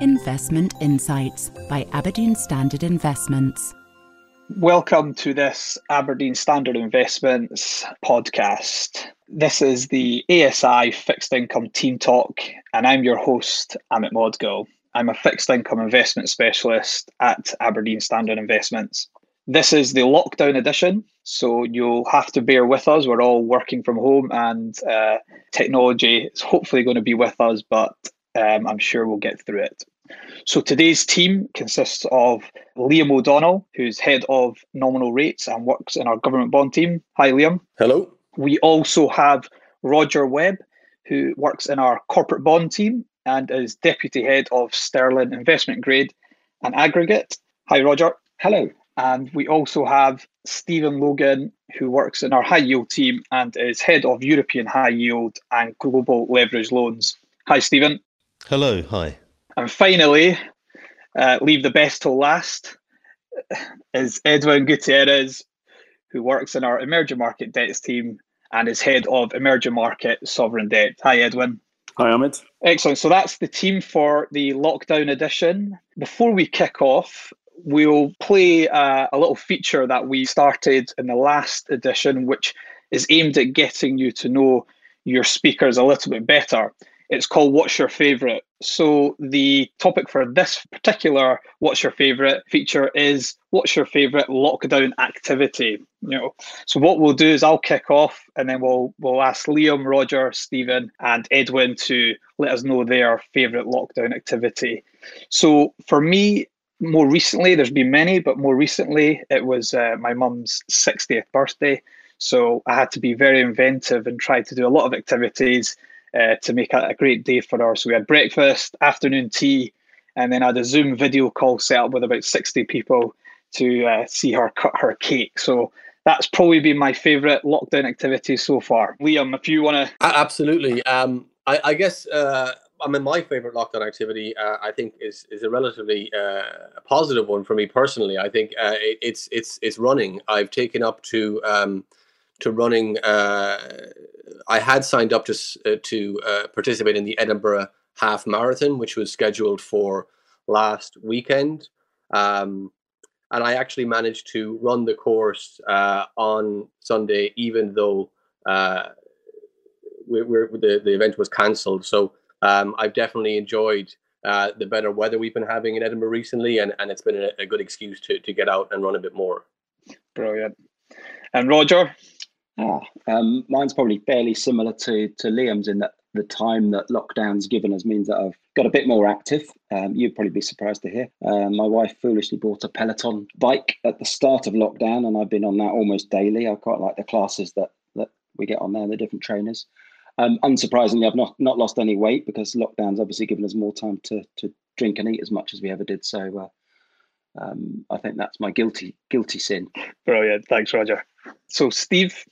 Investment Insights by Aberdeen Standard Investments. Welcome to this Aberdeen Standard Investments podcast. This is the ASI Fixed Income Team Talk, and I'm your host, Amit Modgill. I'm a fixed income investment specialist at Aberdeen Standard Investments. This is the lockdown edition, so you'll have to bear with us. We're all working from home, and uh, technology is hopefully going to be with us, but um, I'm sure we'll get through it. So today's team consists of Liam O'Donnell, who's head of nominal rates and works in our government bond team. Hi, Liam. Hello. We also have Roger Webb, who works in our corporate bond team and is deputy head of Sterling Investment Grade and Aggregate. Hi, Roger. Hello. And we also have Stephen Logan, who works in our high yield team and is head of European high yield and global leverage loans. Hi, Stephen. Hello. Hi. And finally, uh, leave the best till last, is Edwin Gutierrez, who works in our emerging market debts team and is head of emerging market sovereign debt. Hi, Edwin. Hi, Amit. Excellent. So that's the team for the lockdown edition. Before we kick off, we'll play uh, a little feature that we started in the last edition, which is aimed at getting you to know your speakers a little bit better. It's called What's Your Favorite? So, the topic for this particular What's Your Favorite feature is What's Your Favorite Lockdown Activity? You know, so what we'll do is I'll kick off and then we'll we'll ask Liam, Roger, Stephen, and Edwin to let us know their favorite lockdown activity. So, for me, more recently, there's been many, but more recently, it was uh, my mum's 60th birthday. So I had to be very inventive and try to do a lot of activities uh, to make a, a, great day for her. So we had breakfast, afternoon tea, and then I had a Zoom video call set up with about 60 people to uh, see her cut her cake. So that's probably been my favourite lockdown activity so far. Liam, if you want to. Absolutely. Um, I, I, guess. Uh, I mean, my favorite lockdown activity, uh, I think, is is a relatively uh, positive one for me personally. I think uh, it, it's it's it's running. I've taken up to um, to running. Uh, I had signed up to uh, to uh, participate in the Edinburgh Half Marathon, which was scheduled for last weekend, um, and I actually managed to run the course uh, on Sunday, even though uh, we, the the event was cancelled. So um, I've definitely enjoyed. Uh, the better weather we've been having in Edinburgh recently, and, and it's been a, a good excuse to, to get out and run a bit more. Brilliant. And Roger, Ah, um, mine's probably fairly similar to to Liam's in that the time that lockdown's given us means that I've got a bit more active. Um, you'd probably be surprised to hear. Um, my wife foolishly bought a Peloton bike at the start of lockdown, and I've been on that almost daily. I quite like the classes that that we get on there, the different trainers. Um, unsurprisingly, I've not not lost any weight because lockdown's obviously given us more time to to drink and eat as much as we ever did. So. Uh, um, I think that's my guilty guilty sin. Brilliant, thanks, Roger. So, Steve,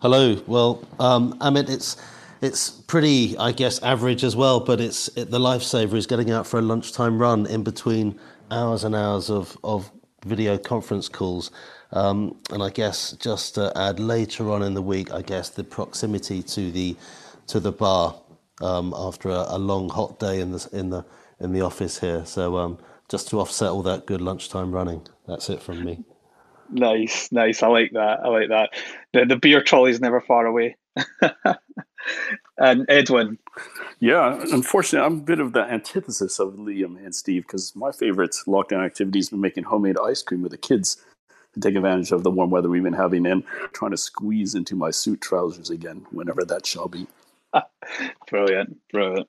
Hello. Well, um, Amit, it's it's pretty, I guess, average as well. But it's it, the lifesaver is getting out for a lunchtime run in between hours and hours of of video conference calls. Um, and I guess just to add later on in the week, I guess the proximity to the to the bar um, after a, a, long hot day in the in the in the office here. So um, just to offset all that good lunchtime running, that's it from me. Nice, nice. I like that. I like that. The the beer trolley's never far away. and Edwin. Yeah, unfortunately, I'm a bit of the antithesis of Liam and Steve because my favorite lockdown activity has been making homemade ice cream with the kids to take advantage of the warm weather we've been having and trying to squeeze into my suit trousers again whenever that shall be. brilliant, brilliant.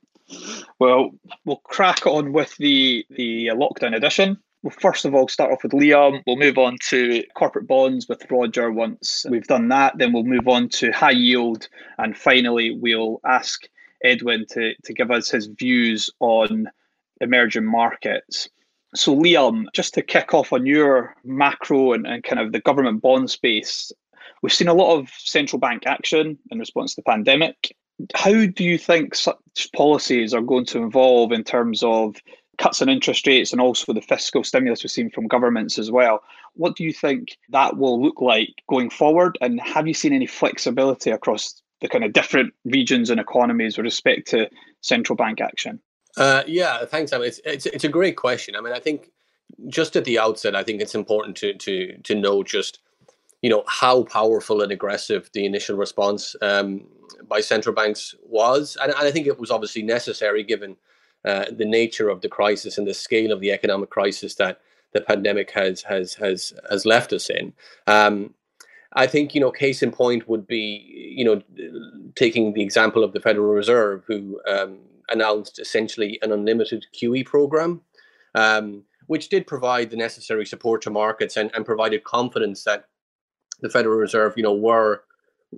Well, we'll crack on with the the uh, lockdown edition we'll first of all start off with Liam. We'll move on to corporate bonds with Roger once we've done that. Then we'll move on to high yield. And finally, we'll ask Edwin to, to give us his views on emerging markets. So, Liam, just to kick off on your macro and, and kind of the government bond space, we've seen a lot of central bank action in response to the pandemic. How do you think such policies are going to evolve in terms of cuts in interest rates and also the fiscal stimulus we've seen from governments as well. What do you think that will look like going forward? And have you seen any flexibility across the kind of different regions and economies with respect to central bank action? Uh, yeah, thanks, Sam. It's, it's it's a great question. I mean, I think just at the outset, I think it's important to to to know just you know how powerful and aggressive the initial response um, by central banks was, and, and, I think it was obviously necessary given uh, the nature of the crisis and the scale of the economic crisis that the pandemic has has has has left us in. Um, I think you know, case in point would be you know, taking the example of the Federal Reserve, who um, announced essentially an unlimited QE program, um, which did provide the necessary support to markets and, and provided confidence that the Federal Reserve, you know, were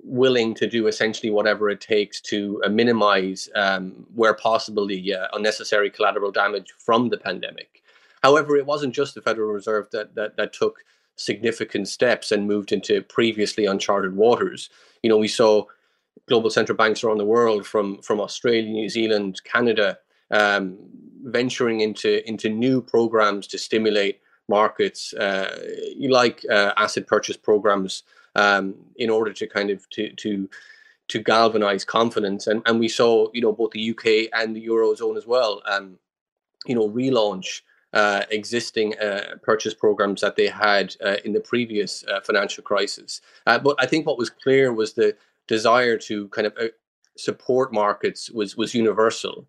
willing to do essentially whatever it takes to uh, minimize, um, where possible, the uh, unnecessary collateral damage from the pandemic. However, it wasn't just the Federal Reserve that that, that took significant steps and moved into previously uncharted waters. You know, we saw global central banks around the world, from from Australia, New Zealand, Canada, um, venturing into into new programs to stimulate markets, uh, like uh, asset purchase programs, um, in order to kind of to to to galvanize confidence. And and we saw, you know, both the UK and the eurozone as well, um, you know, relaunch. Uh, existing uh, purchase programs that they had uh, in the previous uh, financial crisis. Uh, but I think what was clear was the desire to kind of uh, support markets was was universal.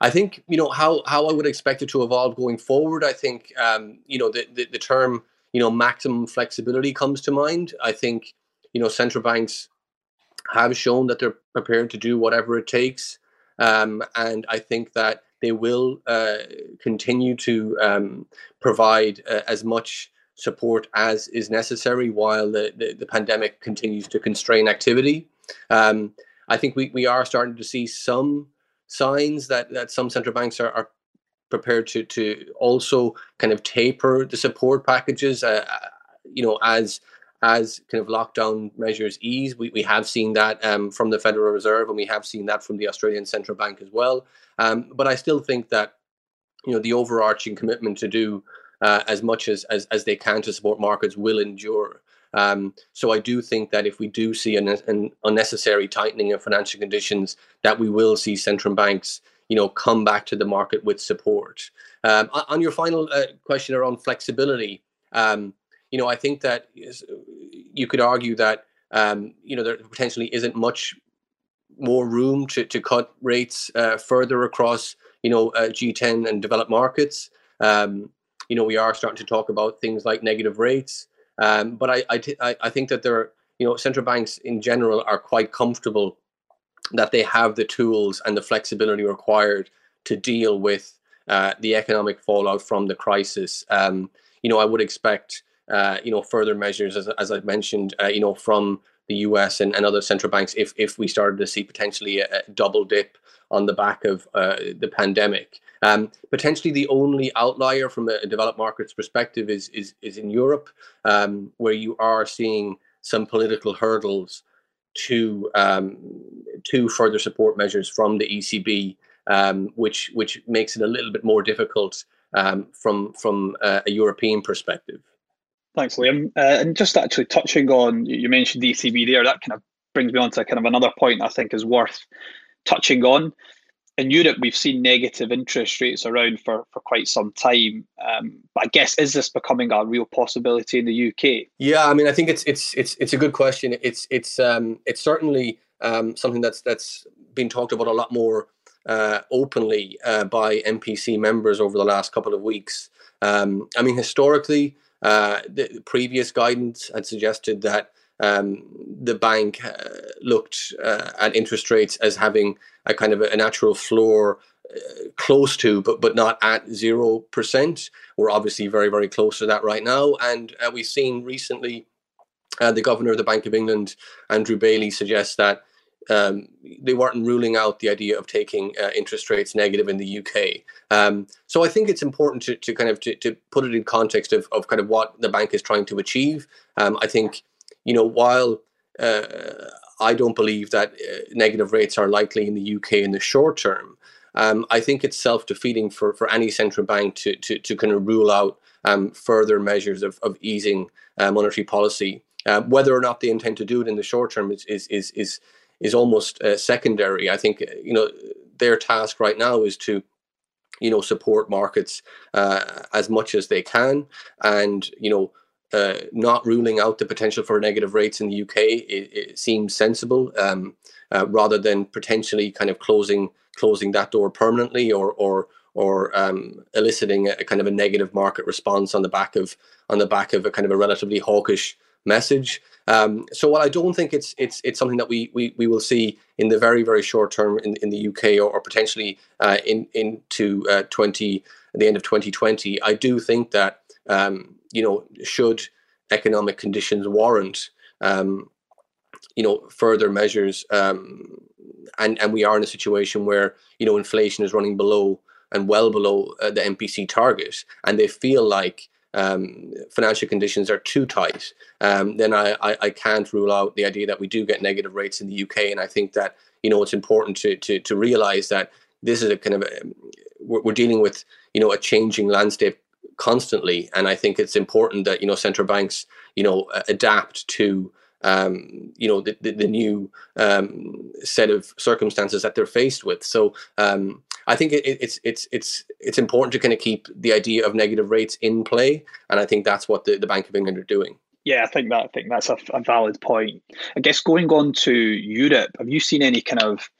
I think you know how how I would expect it to evolve going forward. I think um, you know the, the, the term you know maximum flexibility comes to mind. I think you know central banks have shown that they're prepared to do whatever it takes, um, and I think that they will uh, continue to um, provide uh, as much support as is necessary while the, the, the pandemic continues to constrain activity. Um, I think we, we are starting to see some signs that, that some central banks are, are prepared to, to also kind of taper the support packages, uh, uh you know, as as kind of lockdown measures ease. We, we have seen that um, from the Federal Reserve and we have seen that from the Australian Central Bank as well. Um, but I still think that, you know, the overarching commitment to do uh, as much as, as as they can to support markets will endure. Um, so I do think that if we do see an, an, unnecessary tightening of financial conditions, that we will see central banks, you know, come back to the market with support. Um, on your final uh, question around flexibility, um, you know, I think that you could argue that um, you know there potentially isn't much more room to, to cut rates uh, further across you know uh, G10 and developed markets. Um, you know, we are starting to talk about things like negative rates. Um, but I, I, t- I think that there, are, you know, central banks in general are quite comfortable that they have the tools and the flexibility required to deal with uh, the economic fallout from the crisis. Um, you know, I would expect, uh, you know, further measures, as, as I've mentioned, uh, you know, from the US and, and other central banks if, if we started to see potentially a, a double dip on the back of uh, the pandemic. Um, potentially, the only outlier from a developed markets perspective is is, is in Europe, um, where you are seeing some political hurdles to um, to further support measures from the ECB, um, which which makes it a little bit more difficult um, from from uh, a European perspective. Thanks, Liam. Uh, and just actually touching on, you mentioned the ECB there, that kind of brings me on to kind of another point I think is worth touching on in Europe, we've seen negative interest rates around for, for quite some time. Um, but I guess is this becoming a real possibility in the UK? Yeah, I mean, I think it's it's it's it's a good question. It's it's um, it's certainly um, something that's that's been talked about a lot more uh, openly uh, by MPC members over the last couple of weeks. Um, I mean, historically, uh, the previous guidance had suggested that um, the bank uh, looked uh, at interest rates as having a kind of a, natural floor uh, close to, but but not at zero percent. We're obviously very very close to that right now, and uh, we've seen recently uh, the governor of the Bank of England, Andrew Bailey, suggests that. Um, they weren't ruling out the idea of taking uh, interest rates negative in the UK. Um, so I think it's important to, to kind of to, to, put it in context of, of kind of what the bank is trying to achieve. Um, I think you know, while uh, I don't believe that uh, negative rates are likely in the UK in the short term, um, I think it's self defeating for, for any central bank to, to, to kind of rule out um, further measures of, of easing uh, monetary policy. Uh, whether or not they intend to do it in the short term is, is, is, is, is almost uh, secondary. I think, you know, their task right now is to you know, support markets uh, as much as they can, and you know, uh, not ruling out the potential for negative rates in the UK it, it seems sensible, um, uh, rather than potentially kind of closing closing that door permanently or or or um, eliciting a, kind of a negative market response on the back of on the back of a kind of a relatively hawkish message. Um, so while I don't think it's it's it's something that we we, we will see in the very very short term in, in the UK or, or potentially uh, in into uh, twenty the end of 2020, I do think that um, you know should economic conditions warrant um, you know further measures um, and and we are in a situation where you know inflation is running below and well below uh, the MPC target, and they feel like um, financial conditions are too tight, um, then I, I, I, can't rule out the idea that we do get negative rates in the UK. And I think that you know it's important to to, to realize that this is a kind of a, we're, we're dealing with you know a changing landscape constantly, and I think it's important that you know central banks you know adapt to um, you know the, the, the new um, set of circumstances that they're faced with. So um, I think it, it's it's it's it's important to kind of keep the idea of negative rates in play, and I think that's what the, the Bank of England are doing. Yeah, I think that I think that's a, a valid point. I guess going on to Europe, have you seen any kind of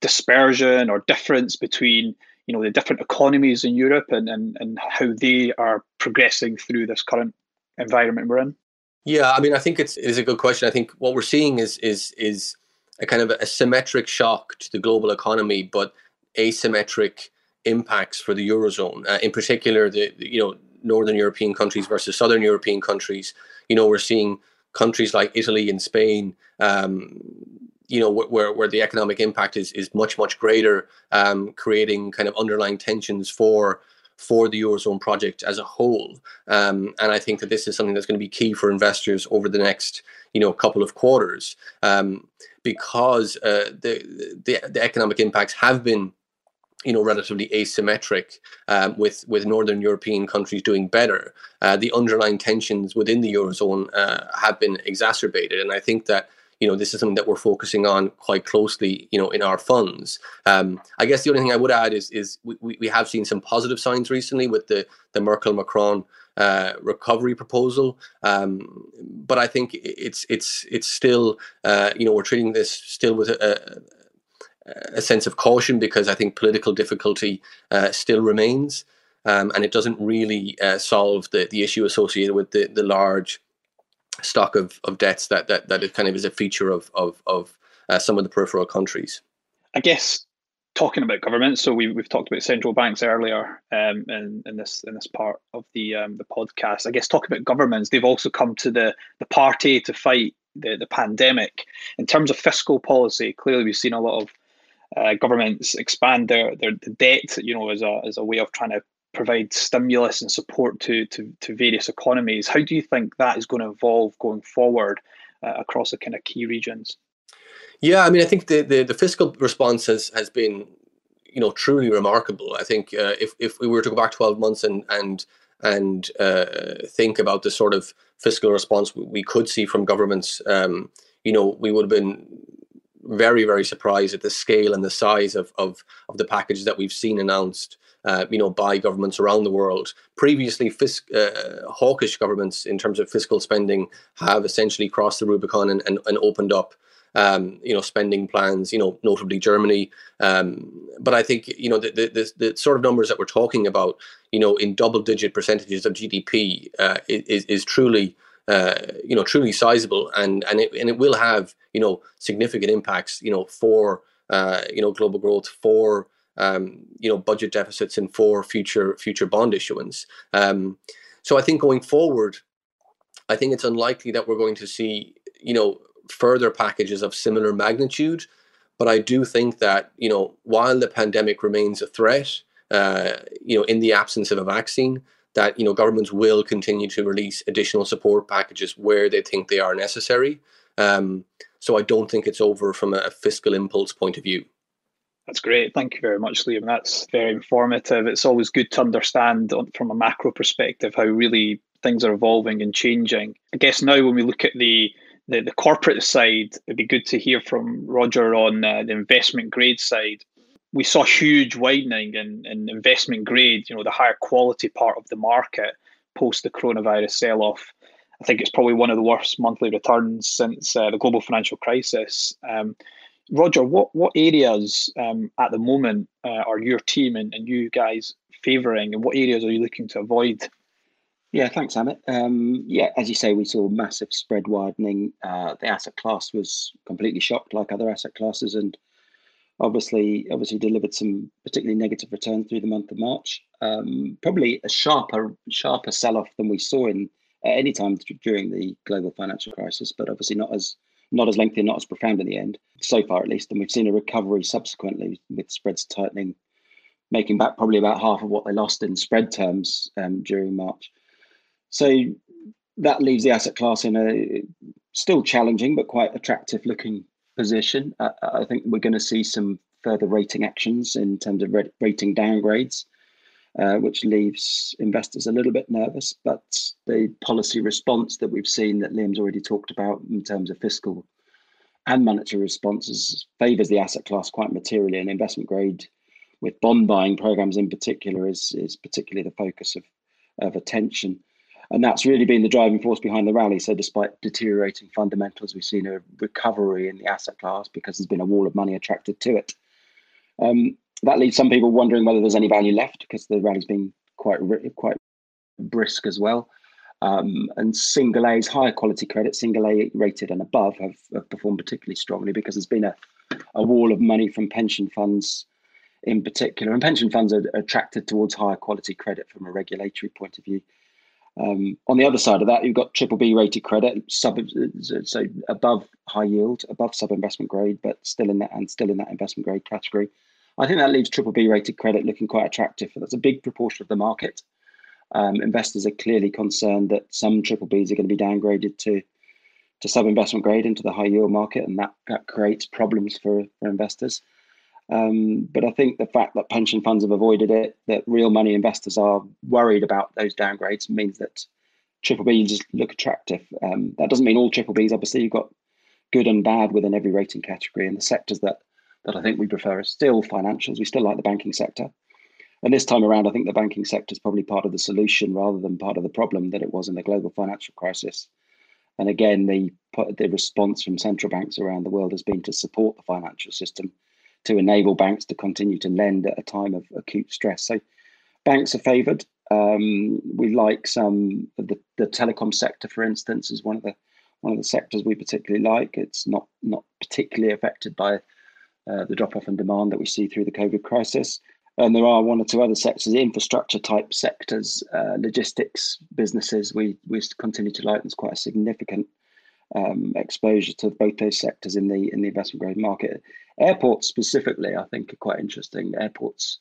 dispersion or difference between you know the different economies in Europe and, and, and how they are progressing through this current environment we're in? Yeah, I mean, I think it's is a good question. I think what we're seeing is is is a kind of a symmetric shock to the global economy, but asymmetric impacts for the eurozone. Uh, in particular, the you know northern European countries versus southern European countries. You know, we're seeing countries like Italy and Spain. Um, you know, where where the economic impact is is much much greater, um, creating kind of underlying tensions for for the Eurozone project as a whole. Um, and I think that this is something that's going to be key for investors over the next, you know, couple of quarters, um, because uh, the, the, the economic impacts have been you know relatively asymmetric um, with with northern european countries doing better uh, the underlying tensions within the eurozone uh, have been exacerbated and i think that you know this is something that we're focusing on quite closely you know in our funds. Um, i guess the only thing i would add is is we, we have seen some positive signs recently with the the merkel macron uh, recovery proposal. Um, but i think it's it's it's still uh, you know we're treating this still with a, a, a sense of caution because i think political difficulty uh, still remains. Um, and it doesn't really uh, solve the, the issue associated with the, the large stock of, of debts that, that that it kind of is a feature of of, of uh, some of the peripheral countries. I guess talking about governments, so we, we've talked about central banks earlier um, in, in this in this part of the um, the podcast. I guess talking about governments, they've also come to the the party to fight the, the pandemic. In terms of fiscal policy, clearly we've seen a lot of uh, governments expand their, their debt, you know, as a as a way of trying to provide stimulus and support to, to, to various economies. How do you think that is going to evolve going forward uh, across the kind of key regions? Yeah, I mean, I think the, the, the, fiscal response has, has been, you know, truly remarkable. I think uh, if, if we were to go back 12 months and, and, and uh, think about the sort of fiscal response we could see from governments, um, you know, we would have been very, very surprised at the scale and the size of, of, of the packages that we've seen announced uh, you know, by governments around the world. Previously, fisc- uh, hawkish governments in terms of fiscal spending have essentially crossed the Rubicon and, and, and opened up, um, you know, spending plans. You know, notably Germany. Um, but I think you know the, the, the sort of numbers that we're talking about, you know, in double-digit percentages of GDP, uh, is is truly. Uh, you know, truly sizable, and and it and it will have you know significant impacts, you know, for uh, you know global growth, for um, you know budget deficits and for future future bond issuance. Um, so I think going forward, I think it's unlikely that we're going to see you know further packages of similar magnitude. But I do think that you know while the pandemic remains a threat, uh, you know in the absence of a vaccine, that you know governments will continue to release additional support packages where they think they are necessary. Um, so I don't think it's over from a fiscal impulse point of view. That's great. Thank you very much, Liam. That's very informative. It's always good to understand from a macro perspective how really things are evolving and changing. I guess now when we look at the the, the corporate side, it'd be good to hear from Roger on uh, the investment grade side. we saw huge widening in, in investment grade, you know, the higher quality part of the market post the coronavirus sell off. I think it's probably one of the worst monthly returns since uh, the global financial crisis. Um, Roger, what what areas um, at the moment uh, are your team and, and you guys favouring, and what areas are you looking to avoid? Yeah, thanks, Amit. Um, yeah, as you say, we saw massive spread widening. Uh, the asset class was completely shocked, like other asset classes, and obviously, obviously delivered some particularly negative returns through the month of March. Um, probably a sharper, sharper sell-off than we saw in at any time during the global financial crisis, but obviously not as not as lengthy, and not as profound in the end, so far at least. And we've seen a recovery subsequently with spreads tightening, making back probably about half of what they lost in spread terms um, during March. So that leaves the asset class in a still challenging but quite attractive looking position. Uh, I think we're going to see some further rating actions in terms of rating downgrades. Uh, which leaves investors a little bit nervous. But the policy response that we've seen that Liam's already talked about in terms of fiscal and monetary responses favours the asset class quite materially, and investment grade with bond buying programs in particular is is particularly the focus of of attention. And that's really been the driving force behind the rally. So, despite deteriorating fundamentals, we've seen a recovery in the asset class because there's been a wall of money attracted to it. Um, that leaves some people wondering whether there's any value left because the rally's been quite quite brisk as well. Um, and single A's, higher quality credit, single A rated and above, have, have performed particularly strongly because there's been a, a wall of money from pension funds in particular. And pension funds are attracted towards higher quality credit from a regulatory point of view. Um, on the other side of that, you've got triple B rated credit, sub so above high yield, above sub investment grade, but still in that and still in that investment grade category. I think that leaves triple B rated credit looking quite attractive. That's a big proportion of the market. Um, investors are clearly concerned that some triple Bs are going to be downgraded to to sub investment grade into the high yield market, and that, that creates problems for, for investors. Um, but I think the fact that pension funds have avoided it, that real money investors are worried about those downgrades, means that triple Bs look attractive. Um, that doesn't mean all triple Bs. Obviously, you've got good and bad within every rating category, and the sectors that that I think we prefer are still financials. We still like the banking sector. And this time around, I think the banking sector is probably part of the solution rather than part of the problem that it was in the global financial crisis. And again, the the response from central banks around the world has been to support the financial system, to enable banks to continue to lend at a time of acute stress. So, banks are favoured. Um, we like some the, the telecom sector, for instance, is one of the one of the sectors we particularly like. It's not not particularly affected by uh, the drop off in demand that we see through the COVID crisis. And there are one or two other sectors, infrastructure type sectors, uh, logistics businesses. We we continue to like. There's quite a significant um, exposure to both those sectors in the in the investment grade market. Airports specifically, I think, are quite interesting. Airports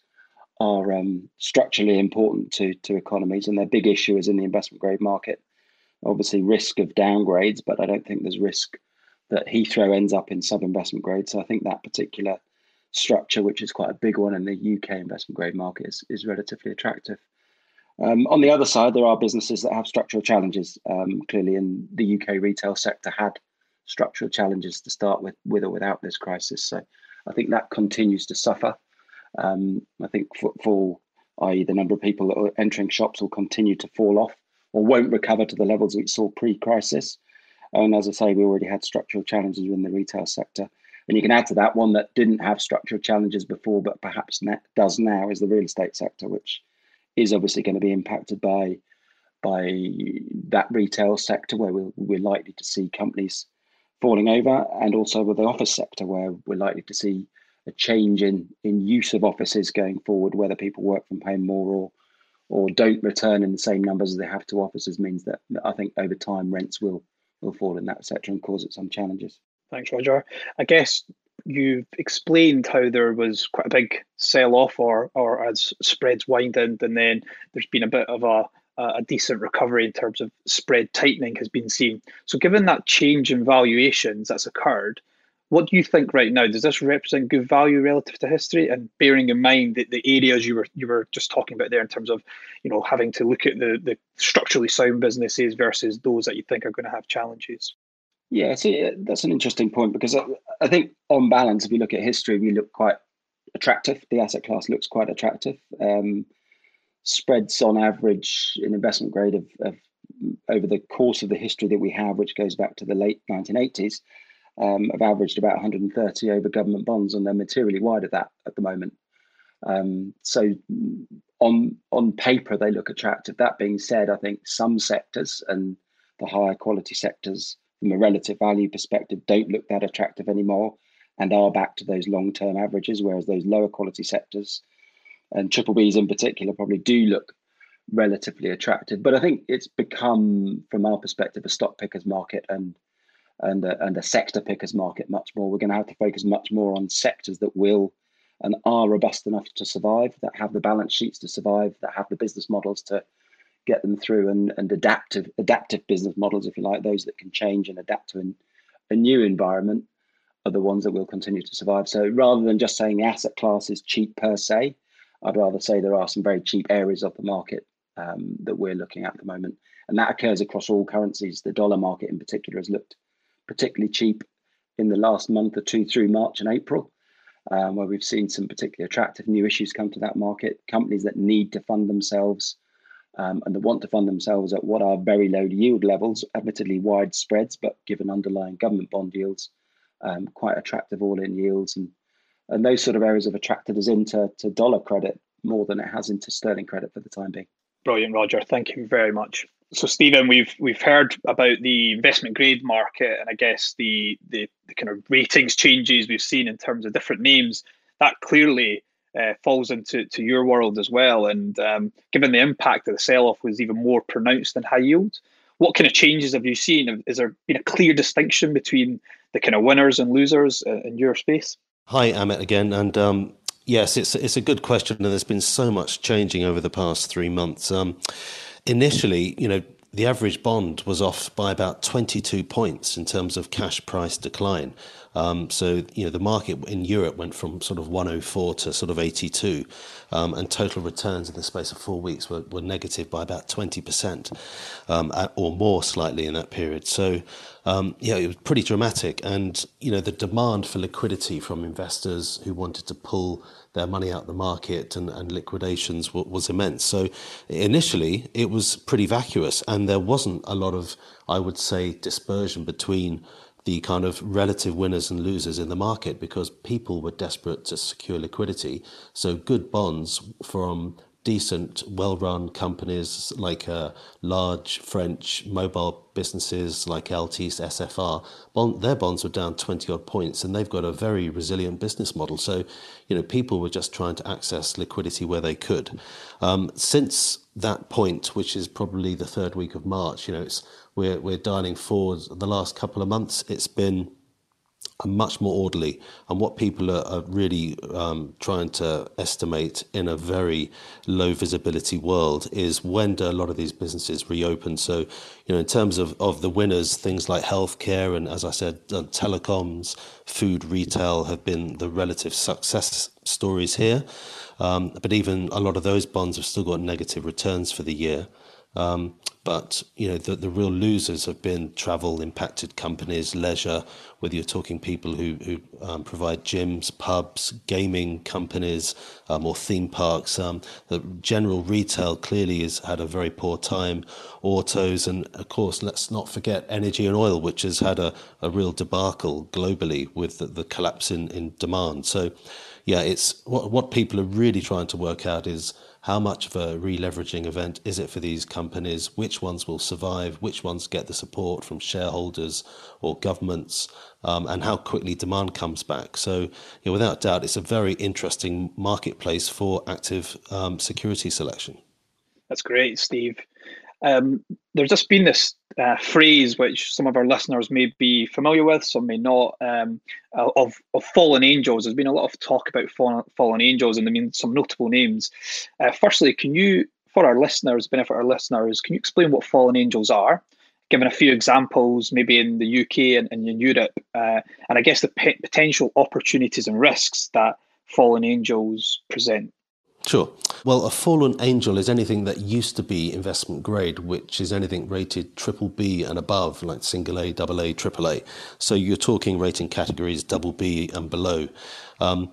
are um, structurally important to to economies, and their big issue is in the investment grade market. Obviously, risk of downgrades, but I don't think there's risk that Heathrow ends up in sub investment grade. So I think that particular structure, which is quite a big one in the UK investment grade market, is, is relatively attractive. Um, on the other side, there are businesses that have structural challenges. Um, clearly, in the UK retail sector, had structural challenges to start with, with or without this crisis. So I think that continues to suffer. Um, I think footfall, i.e., the number of people that are entering shops, will continue to fall off or won't recover to the levels we saw pre-crisis. And as I say, we already had structural challenges in the retail sector. And you can add to that one that didn't have structural challenges before, but perhaps does now is the real estate sector, which is obviously going to be impacted by by that retail sector where we're, we're likely to see companies falling over, and also with the office sector where we're likely to see a change in in use of offices going forward, whether people work from home more or or don't return in the same numbers as they have to offices means that I think over time rents will will fall in that sector and cause it some challenges. Thanks, Roger. I guess you've explained how there was quite a big sell off or or as spreads widened and then there's been a bit of a a decent recovery in terms of spread tightening has been seen. So given that change in valuations that's occurred, what do you think right now? Does this represent good value relative to history? And bearing in mind that the areas you were you were just talking about there in terms of, you know, having to look at the the structurally sound businesses versus those that you think are going to have challenges. Yeah, see, that's an interesting point because I, I think on balance, if you look at history, we look quite attractive. The asset class looks quite attractive. Um, spreads on average in investment grade of, of, over the course of the history that we have, which goes back to the late 1980s, um, have averaged about 130 over government bonds, and they're materially wide of that at the moment. Um, so on on paper, they look attractive. That being said, I think some sectors and the higher quality sectors, from a relative value perspective, don't look that attractive anymore and are back to those long term averages, whereas those lower quality sectors and triple Bs in particular probably do look relatively attractive. But I think it's become, from our perspective, a stock pickers market and and a, and a sector pickers market much more. We're going to have to focus much more on sectors that will and are robust enough to survive, that have the balance sheets to survive, that have the business models to get them through, and, and adaptive adaptive business models, if you like, those that can change and adapt to an, a new environment are the ones that will continue to survive. So rather than just saying the asset class is cheap per se, I'd rather say there are some very cheap areas of the market um, that we're looking at at the moment. And that occurs across all currencies. The dollar market in particular has looked particularly cheap in the last month or two through March and April, um, where we've seen some particularly attractive new issues come to that market. Companies that need to fund themselves um, and that want to fund themselves at what are very low yield levels, admittedly wide spreads, but given underlying government bond yields, um, quite attractive all in yields. And, and those sort of areas have attracted us into to dollar credit more than it has into sterling credit for the time being. Brilliant, Roger. Thank you very much. So, Stephen, we've we've heard about the investment grade market, and I guess the, the, the kind of ratings changes we've seen in terms of different names. That clearly uh, falls into to your world as well. And um, given the impact of the sell off was even more pronounced than high yield, what kind of changes have you seen? Is there been a clear distinction between the kind of winners and losers uh, in your space? Hi, Amit again, and um, yes, it's it's a good question, and there's been so much changing over the past three months. Um, initially, you know, the average bond was off by about 22 points in terms of cash price decline. Um, so, you know, the market in Europe went from sort of 104 to sort of 82, um, and total returns in the space of four weeks were, were negative by about 20% um, or more slightly in that period. So, um, yeah, it was pretty dramatic. And, you know, the demand for liquidity from investors who wanted to pull their money out the market and, and liquidations w- was immense. So initially, it was pretty vacuous, and there wasn't a lot of, I would say, dispersion between the kind of relative winners and losers in the market because people were desperate to secure liquidity. So good bonds from decent, well-run companies like uh, large French mobile businesses like Altice, SFR, bond, their bonds were down 20 odd points and they've got a very resilient business model. So, you know, people were just trying to access liquidity where they could. Um, since that point, which is probably the third week of March, you know, it's we're we're dialing forward. The last couple of months, it's been much more orderly. And what people are, are really um, trying to estimate in a very low visibility world is when do a lot of these businesses reopen. So, you know, in terms of, of the winners, things like healthcare and, as I said, uh, telecoms, food, retail have been the relative success stories here. Um, but even a lot of those bonds have still got negative returns for the year. Um, but you know the, the real losers have been travel impacted companies, leisure. Whether you're talking people who who um, provide gyms, pubs, gaming companies, um, or theme parks. Um, the general retail clearly has had a very poor time. Autos and of course let's not forget energy and oil, which has had a, a real debacle globally with the, the collapse in, in demand. So yeah, it's what what people are really trying to work out is how much of a re-leveraging event is it for these companies? Which ones will survive? Which ones get the support from shareholders or governments? Um, and how quickly demand comes back. So, you know, without doubt, it's a very interesting marketplace for active um, security selection. That's great, Steve. Um, there's just been this uh, phrase which some of our listeners may be familiar with, some may not, um, of, of fallen angels. There's been a lot of talk about fallen, angels, and I mean some notable names. Uh, firstly, can you, for our listeners, benefit our listeners, can you explain what fallen angels are? Given a few examples, maybe in the UK and, and in Europe, uh, and I guess the pe- potential opportunities and risks that fallen angels present. Sure. Well, a fallen angel is anything that used to be investment grade, which is anything rated triple B and above, like single A, double A, triple A. So you're talking rating categories double B and below. Um,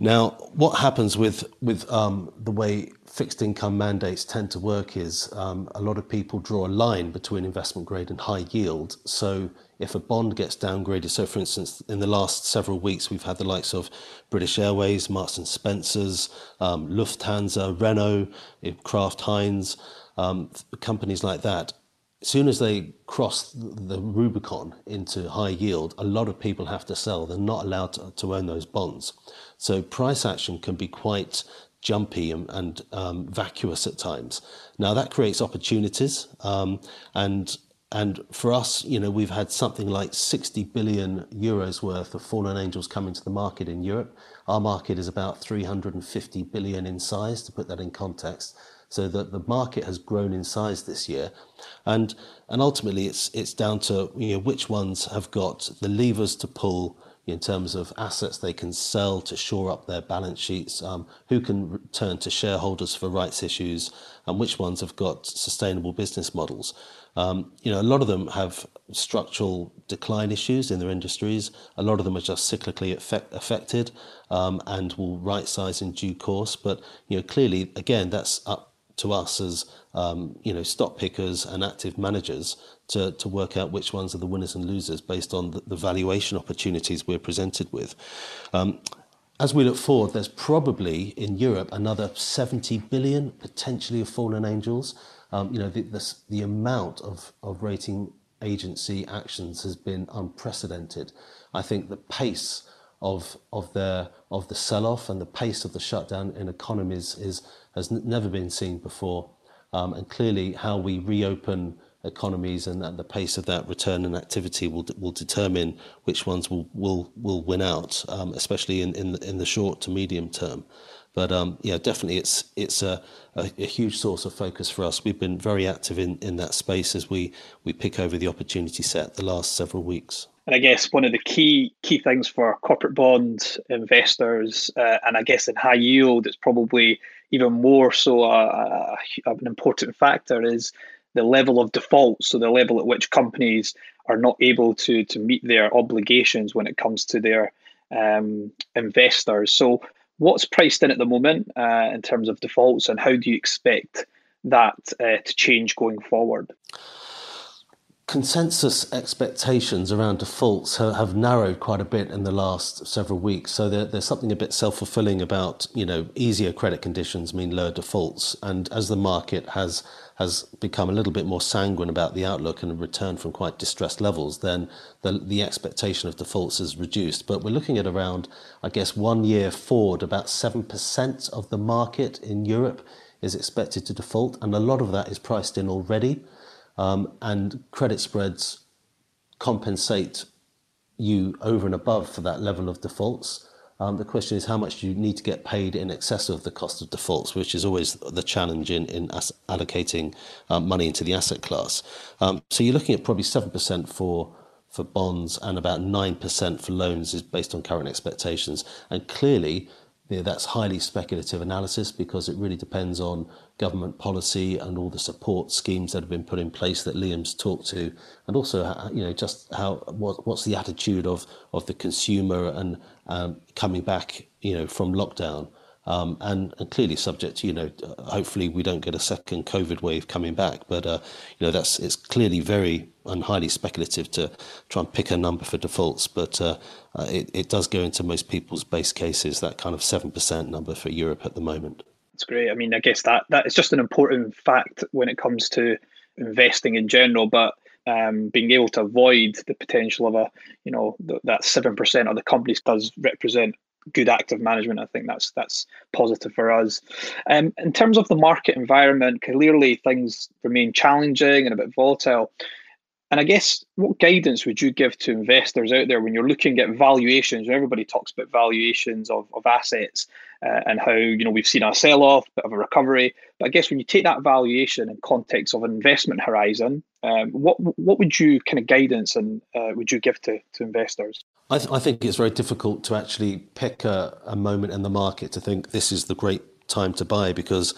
Now, what happens with with um, the way fixed income mandates tend to work is um, a lot of people draw a line between investment grade and high yield. So if a bond gets downgraded, so for instance, in the last several weeks, we've had the likes of British Airways, Marks and Spencers, um, Lufthansa, Renault, Kraft Heinz, um, companies like that. As soon as they cross the Rubicon into high yield, a lot of people have to sell. They're not allowed to, to own those bonds. So price action can be quite jumpy and, and um, vacuous at times. Now that creates opportunities, um, and and for us, you know, we've had something like 60 billion euros worth of fallen angels coming to the market in Europe. Our market is about 350 billion in size, to put that in context. So that the market has grown in size this year, and and ultimately it's it's down to you know which ones have got the levers to pull in terms of assets they can sell to shore up their balance sheets, um, who can turn to shareholders for rights issues, and which ones have got sustainable business models. Um, you know, a lot of them have structural decline issues in their industries. A lot of them are just cyclically effect, affected um, and will right size in due course. But you know, clearly, again, that's up to us as um, you know stock pickers and active managers to, to work out which ones are the winners and losers based on the, the valuation opportunities we're presented with. Um, as we look forward, there's probably in Europe another 70 billion potentially of fallen angels. Um, you know, the, the, the amount of, of rating agency actions has been unprecedented. I think the pace of of the of the sell-off and the pace of the shutdown in economies is has never been seen before. Um, and clearly, how we reopen economies and, the pace of that return and activity will will determine which ones will will will win out, um, especially in in in the short to medium term. But um, yeah, definitely, it's it's a, a, a, huge source of focus for us. We've been very active in, in that space as we we pick over the opportunity set the last several weeks. And I guess one of the key key things for corporate bond investors, uh, and I guess in high yield, it's probably even more so a, a, an important factor is the level of default, so the level at which companies are not able to to meet their obligations when it comes to their um, investors. So, what's priced in at the moment uh, in terms of defaults, and how do you expect that uh, to change going forward? consensus expectations around defaults have, narrowed quite a bit in the last several weeks. So there, there's something a bit self-fulfilling about you know easier credit conditions mean lower defaults, and as the market has has become a little bit more sanguine about the outlook and returned from quite distressed levels, then the, the expectation of defaults is reduced. But we're looking at around, I guess, one year forward, about 7% of the market in Europe is expected to default, and a lot of that is priced in already. Um, and credit spreads compensate you over and above for that level of defaults. Um, the question is how much do you need to get paid in excess of the cost of defaults, which is always the challenge in, in allocating um, money into the asset class. Um, so you're looking at probably 7% for for bonds and about 9% for loans is based on current expectations. And clearly, that's highly speculative analysis because it really depends on government policy and all the support schemes that have been put in place that Liam's talked to, and also you know just how what, what's the attitude of of the consumer and um, coming back you know from lockdown. Um, and, and, clearly subject to you know hopefully we don't get a second COVID wave coming back but uh, you know that's it's clearly very and highly speculative to try and pick a number for defaults but uh, uh, it, it does go into most people's base cases that kind of 7% number for Europe at the moment. It's great. I mean, I guess that that is just an important fact when it comes to investing in general, but um, being able to avoid the potential of a, you know, th- that seven percent of the companies does represent good active management. I think that's that's positive for us. Um, in terms of the market environment, clearly things remain challenging and a bit volatile. And I guess what guidance would you give to investors out there when you're looking at valuations? Everybody talks about valuations of, of assets uh, and how you know we've seen a sell-off, bit of a recovery. But I guess when you take that valuation in context of an investment horizon, um, what what would you kind of guidance and uh, would you give to, to investors? I, th- I think it's very difficult to actually pick a, a moment in the market to think this is the great time to buy because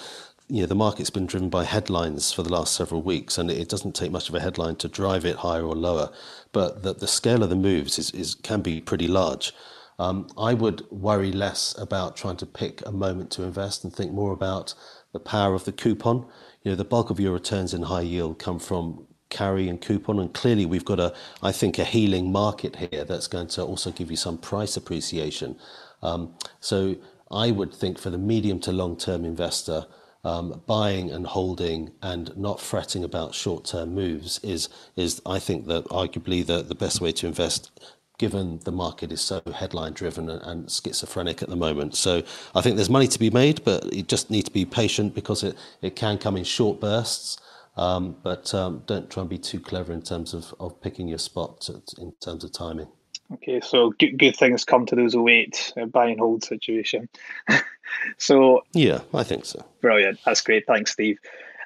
you know, the market's been driven by headlines for the last several weeks, and it doesn't take much of a headline to drive it higher or lower. But the, the scale of the moves is, is can be pretty large. Um, I would worry less about trying to pick a moment to invest and think more about the power of the coupon. You know, the bulk of your returns in high yield come from carry and coupon, and clearly we've got a, I think, a healing market here that's going to also give you some price appreciation. Um, so I would think for the medium to long term investor, um, buying and holding and not fretting about short term moves is is I think that arguably the, the best way to invest given the market is so headline driven and, and, schizophrenic at the moment. So I think there's money to be made, but you just need to be patient because it, it can come in short bursts. Um, but um, don't try and be too clever in terms of, of picking your spot in terms of timing. Okay, so good, good things come to those who wait, buy and hold situation. so yeah, I think so. Brilliant. That's great. Thanks, Steve.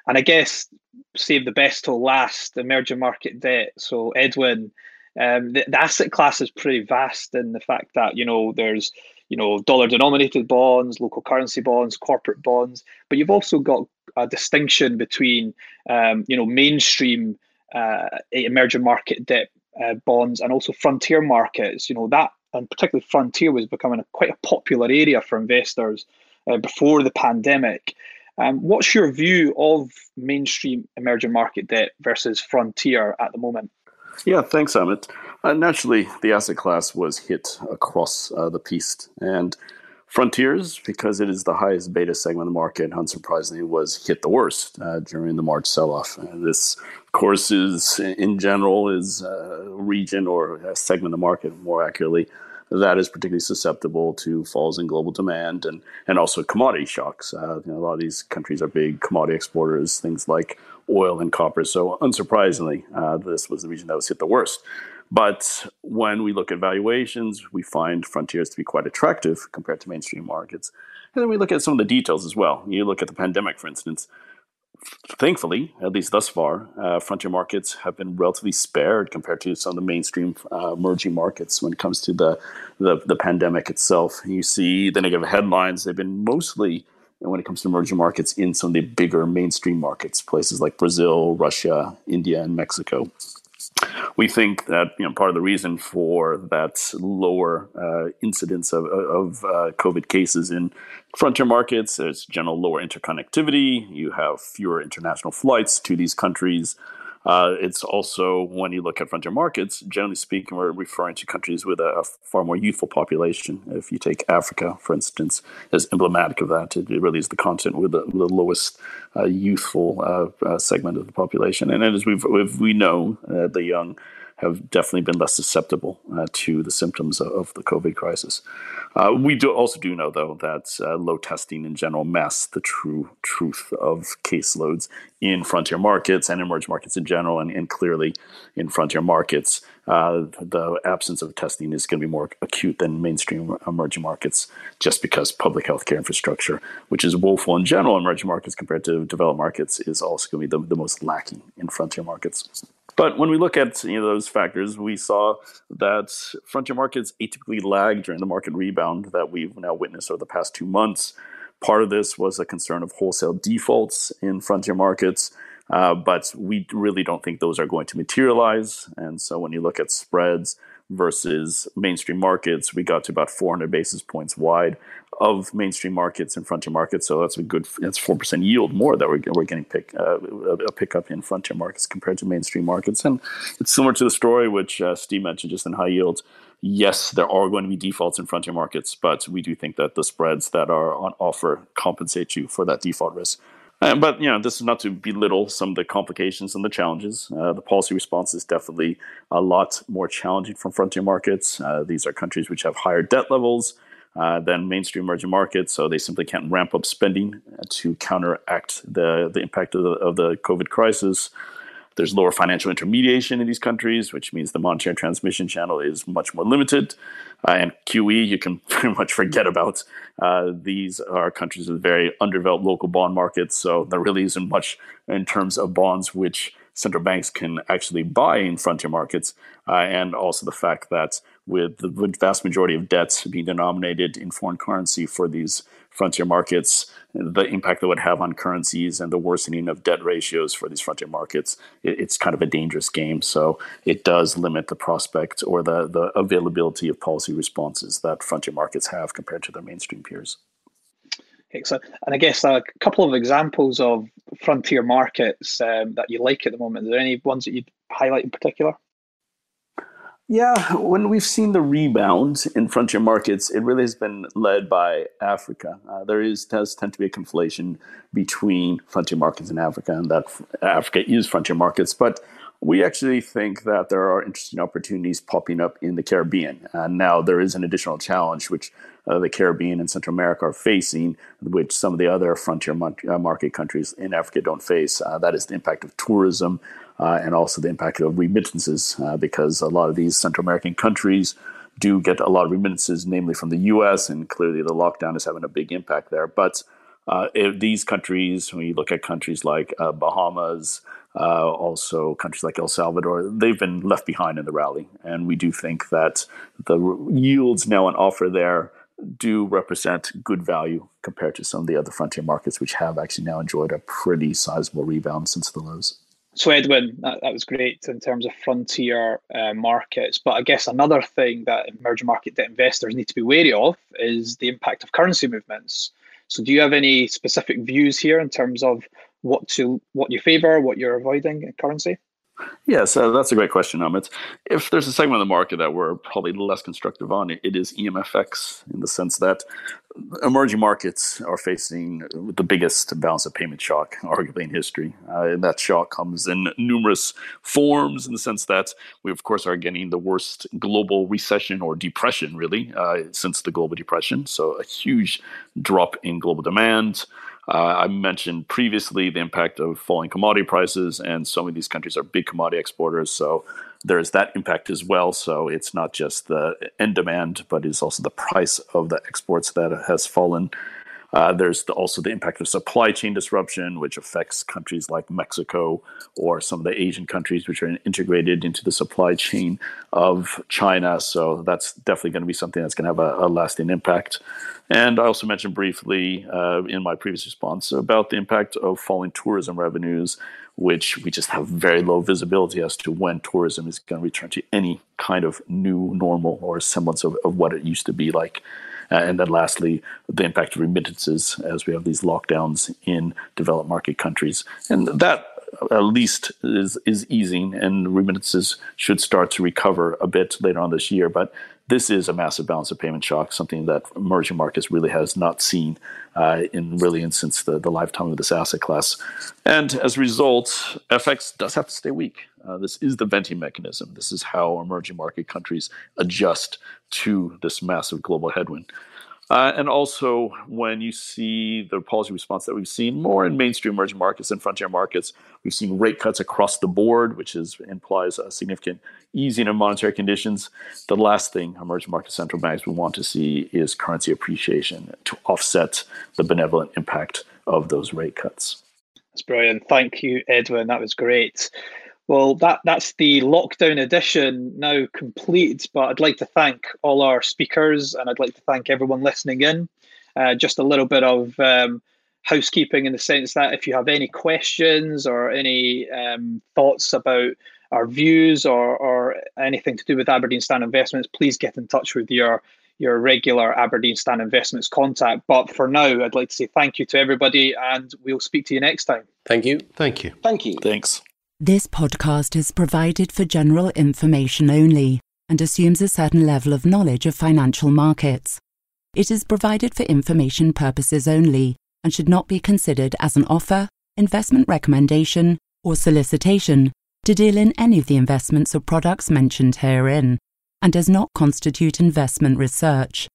And I guess save the best till last. Emerging market debt. So Edwin, um, the, the asset class is pretty vast in the fact that you know there's you know dollar denominated bonds, local currency bonds, corporate bonds, but you've also got a distinction between um, you know mainstream uh, emerging market debt uh, bonds and also frontier markets. You know that, and particularly frontier was becoming a, quite a popular area for investors uh, before the pandemic. Um, what's your view of mainstream emerging market debt versus frontier at the moment? Yeah, thanks, Amit. Uh, naturally, the asset class was hit across uh, the piece, and Frontiers, because it is the highest beta segment of the market, unsurprisingly, was hit the worst uh, during the March sell-off. Uh, this, of course, is in general is a region or a segment of the market, more accurately, that is particularly susceptible to falls in global demand and and also commodity shocks. Uh, you know, a lot of these countries are big commodity exporters, things like oil and copper. So, unsurprisingly, uh, this was the region that was hit the worst. But when we look at valuations, we find frontiers to be quite attractive compared to mainstream markets. And then we look at some of the details as well. You look at the pandemic, for instance. Thankfully, at least thus far, uh, frontier markets have been relatively spared compared to some of the mainstream uh, emerging markets when it comes to the, the, the pandemic itself. You see the negative headlines; they've been mostly when it comes to emerging markets in some of the bigger mainstream markets, places like Brazil, Russia, India, and Mexico we think that you know part of the reason for that lower uh, incidence of, of uh, COVID cases in frontier markets is general lower interconnectivity. You have fewer international flights to these countries. Uh, it's also when you look at frontier markets, generally speaking, we're referring to countries with a, a, far more youthful population. If you take Africa, for instance, as emblematic of that, it, really is the continent with the, the lowest uh, youthful uh, uh segment of the population. And as we've, we know, uh, the young have definitely been less susceptible uh, to the symptoms of the COVID crisis. Uh, we do also do know, though, that uh, low testing in general masks the true truth of caseloads in frontier markets and emerging markets in general, and, and clearly in frontier markets, uh, the absence of testing is going to be more acute than mainstream emerging markets, just because public healthcare infrastructure, which is woeful in general in emerging markets compared to developed markets, is also going to be the, the most lacking in frontier markets. But when we look at you know, those factors, we saw that frontier markets atypically lagged during the market rebound that we've now witnessed over the past two months. Part of this was a concern of wholesale defaults in frontier markets, uh, but we really don't think those are going to materialize. And so when you look at spreads versus mainstream markets, we got to about 400 basis points wide of mainstream markets and frontier markets. So that's a good, that's 4% yield more that we're, we're getting pick, uh, a pickup in frontier markets compared to mainstream markets. And it's similar to the story which uh, Steve mentioned just in high yields. Yes, there are going to be defaults in frontier markets, but we do think that the spreads that are on offer compensate you for that default risk. Uh, but you know, this is not to belittle some of the complications and the challenges. Uh, the policy response is definitely a lot more challenging from frontier markets. Uh, these are countries which have higher debt levels uh, than mainstream emerging markets, so they simply can't ramp up spending to counteract the the impact of the, of the COVID crisis. There's lower financial intermediation in these countries, which means the monetary transmission channel is much more limited. Uh, and QE, you can pretty much forget about. Uh, these are countries with very underdeveloped local bond markets, so there really isn't much in terms of bonds which central banks can actually buy in frontier markets, uh, and also the fact that with the vast majority of debts being denominated in foreign currency for these frontier markets, the impact that would have on currencies and the worsening of debt ratios for these frontier markets, it, it's kind of a dangerous game. So it does limit the prospect or the, the availability of policy responses that frontier markets have compared to their mainstream peers. Excellent. And I guess a couple of examples of frontier markets um, that you like at the moment. Are there any ones that you'd highlight in particular? Yeah, when we've seen the rebound in frontier markets, it really has been led by Africa. Uh, there is does tend to be a conflation between frontier markets and Africa, and that Africa is frontier markets. But we actually think that there are interesting opportunities popping up in the Caribbean. And now there is an additional challenge which uh, the Caribbean and Central America are facing, which some of the other frontier uh, market countries in Africa don't face. Uh, that is the impact of tourism uh, and also the impact of remittances, uh, because a lot of these Central American countries do get a lot of remittances, namely from the U.S., and clearly the lockdown is having a big impact there. But uh, these countries, when you look at countries like uh, Bahamas, uh, also countries like El Salvador, they've been left behind in the rally, and we do think that the yields now on offer there do represent good value compared to some of the other frontier markets, which have actually now enjoyed a pretty sizable rebound since the lows. So, Edwin, that, that was great in terms of frontier uh, markets. But I guess another thing that emerging market debt investors need to be wary of is the impact of currency movements. So, do you have any specific views here in terms of what to what you favor, what you're avoiding in currency? Yes, uh, that's a great question, Amit. If there's a segment of the market that we're probably less constructive on, it is EMFX in the sense that emerging markets are facing the biggest balance of payment shock, arguably in history. Uh, and that shock comes in numerous forms in the sense that we, of course, are getting the worst global recession or depression, really, uh, since the global depression. So a huge drop in global demand. Uh, I mentioned previously the impact of falling commodity prices, and so many of these countries are big commodity exporters. So there is that impact as well. So it's not just the end demand, but it's also the price of the exports that has fallen. Uh, there's the, also the impact of supply chain disruption, which affects countries like Mexico or some of the Asian countries, which are integrated into the supply chain of China. So that's definitely going to be something that's going to have a, a lasting impact. And I also mentioned briefly uh, in my previous response about the impact of falling tourism revenues, which we just have very low visibility as to when tourism is going to return to any kind of new normal or semblance of, of what it used to be like. Uh, and then lastly, the impact of remittances as we have these lockdowns in developed market countries. And that at least is is easing and remittances should start to recover a bit later on this year. But this is a massive balance of payment shock, something that emerging markets really has not seen uh, in really in since the, the lifetime of this asset class. And as a result, FX does have to stay weak. Uh, this is the venting mechanism. This is how emerging market countries adjust to this massive global headwind. Uh, and also, when you see the policy response that we've seen more in mainstream emerging markets and frontier markets, we've seen rate cuts across the board, which is, implies a significant easing of monetary conditions. The last thing emerging market central banks would want to see is currency appreciation to offset the benevolent impact of those rate cuts. That's brilliant. Thank you, Edwin. That was great. Well, that, that's the lockdown edition now complete, but I'd like to thank all our speakers and I'd like to thank everyone listening in. Uh, just a little bit of um, housekeeping in the sense that if you have any questions or any um, thoughts about our views or, or anything to do with Aberdeen Standard Investments, please get in touch with your your regular Aberdeen Standard Investments contact. But for now, I'd like to say thank you to everybody and we'll speak to you next time. Thank you. Thank you. Thank you. Thanks. This podcast is provided for general information only and assumes a certain level of knowledge of financial markets. It is provided for information purposes only and should not be considered as an offer, investment recommendation, or solicitation to deal in any of the investments or products mentioned herein, and does not constitute investment research.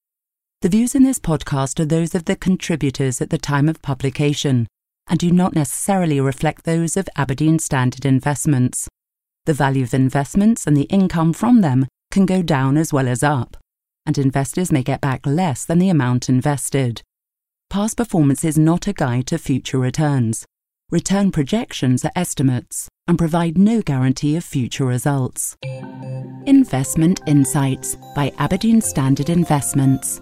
The views in this podcast are those of the contributors at the time of publication and do not necessarily reflect those of Aberdeen Standard Investments. The value of investments and the income from them can go down as well as up, and investors may get back less than the amount invested. Past performance is not a guide to future returns. Return projections are estimates and provide no guarantee of future results. Investment Insights by Aberdeen Standard Investments.